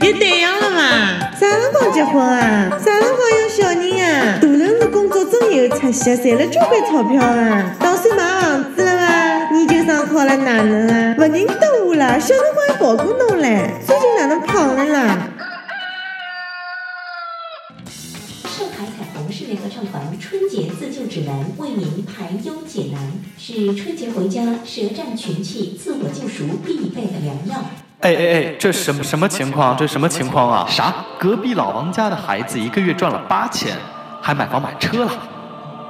也对象了嘛。啥辰光结婚啊？啥辰光有小人啊？大人是工作真有出息，赚了交关钞票啊。打算买房子了吗？研究生考了哪能啊？不认得我了，小辰光还抱过侬嘞。最近哪能胖了啦？上海彩虹室内合唱团春节自救指南为您排忧解难，是春节回家舌战群气、自我救赎必备的良药。哎哎哎，这什么什么情况？这什么情况啊？啥？隔壁老王家的孩子一个月赚了八千，还买房买车了。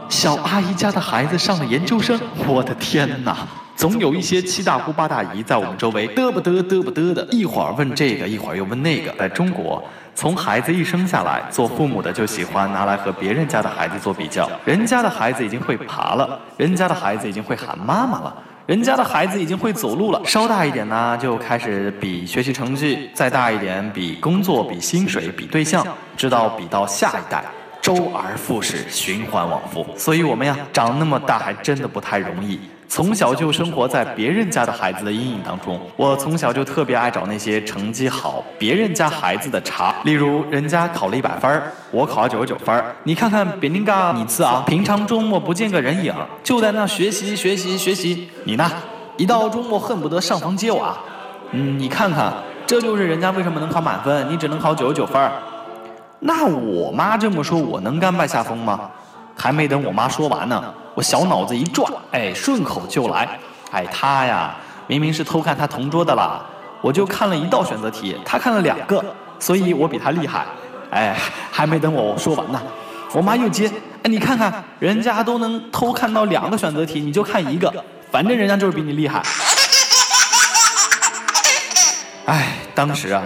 小阿姨家的孩子上了研究生，我的天哪！总有一些七大姑八大姨在我们周围嘚不嘚嘚不嘚的，一会儿问这个，一会儿又问那个。在中国，从孩子一生下来，做父母的就喜欢拿来和别人家的孩子做比较。人家的孩子已经会爬了，人家的孩子已经会喊妈妈了。人家的孩子已经会走路了，稍大一点呢，就开始比学习成绩；再大一点，比工作、比薪水、比对象，直到比到下一代，周而复始，循环往复。所以，我们呀，长那么大还真的不太容易。从小就生活在别人家的孩子的阴影当中。我从小就特别爱找那些成绩好别人家孩子的茬，例如人家考了一百分，我考了九十九分。你看看别人家你次啊，平常周末不见个人影，就在那学习学习学习。你呢，一到周末恨不得上房揭瓦。嗯，你看看，这就是人家为什么能考满分，你只能考九十九分。那我妈这么说，我能甘拜下风吗？还没等我妈说完呢，我小脑子一转，哎，顺口就来，哎，他呀，明明是偷看他同桌的啦，我就看了一道选择题，他看了两个，所以我比他厉害，哎，还没等我说完呢，我妈又接，哎，你看看人家都能偷看到两个选择题，你就看一个，反正人家就是比你厉害，哎，当时啊，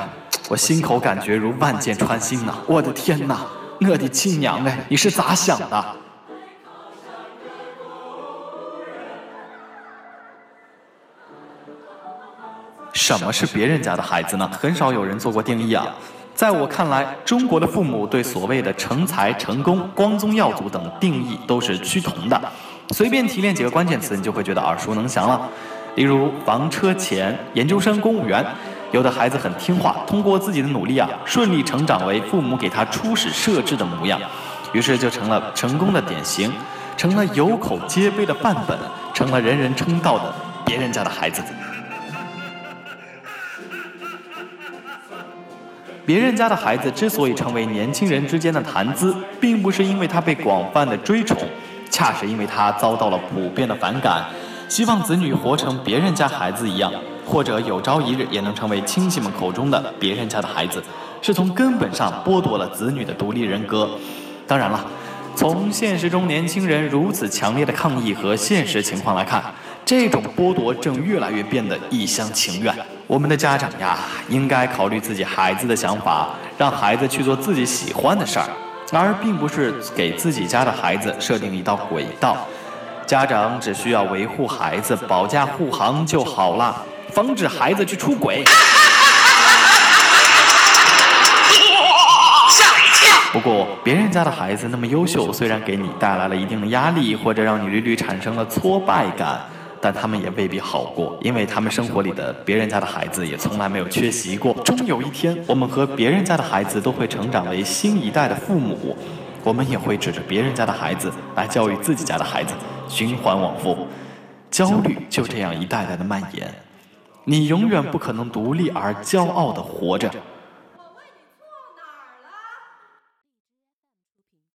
我心口感觉如万箭穿心呐，我的天呐，我的亲娘哎，你是咋想的？什么是别人家的孩子呢？很少有人做过定义啊。在我看来，中国的父母对所谓的成才、成功、光宗耀祖等定义都是趋同的。随便提炼几个关键词，你就会觉得耳熟能详了。例如房车钱、研究生、公务员。有的孩子很听话，通过自己的努力啊，顺利成长为父母给他初始设置的模样，于是就成了成功的典型，成了有口皆碑的范本，成了人人称道的别人家的孩子。别人家的孩子之所以成为年轻人之间的谈资，并不是因为他被广泛的追宠，恰是因为他遭到了普遍的反感，希望子女活成别人家孩子一样，或者有朝一日也能成为亲戚们口中的别人家的孩子，是从根本上剥夺了子女的独立人格。当然了，从现实中年轻人如此强烈的抗议和现实情况来看，这种剥夺正越来越变得一厢情愿。我们的家长呀，应该考虑自己孩子的想法，让孩子去做自己喜欢的事儿，而并不是给自己家的孩子设定一道轨道。家长只需要维护孩子、保驾护航就好了，防止孩子去出轨。不过，别人家的孩子那么优秀，虽然给你带来了一定的压力，或者让你屡屡产生了挫败感。但他们也未必好过，因为他们生活里的别人家的孩子也从来没有缺席过。终有一天，我们和别人家的孩子都会成长为新一代的父母，我们也会指着别人家的孩子来教育自己家的孩子，循环往复，焦虑就这样一代代的蔓延。你永远不可能独立而骄傲地活着。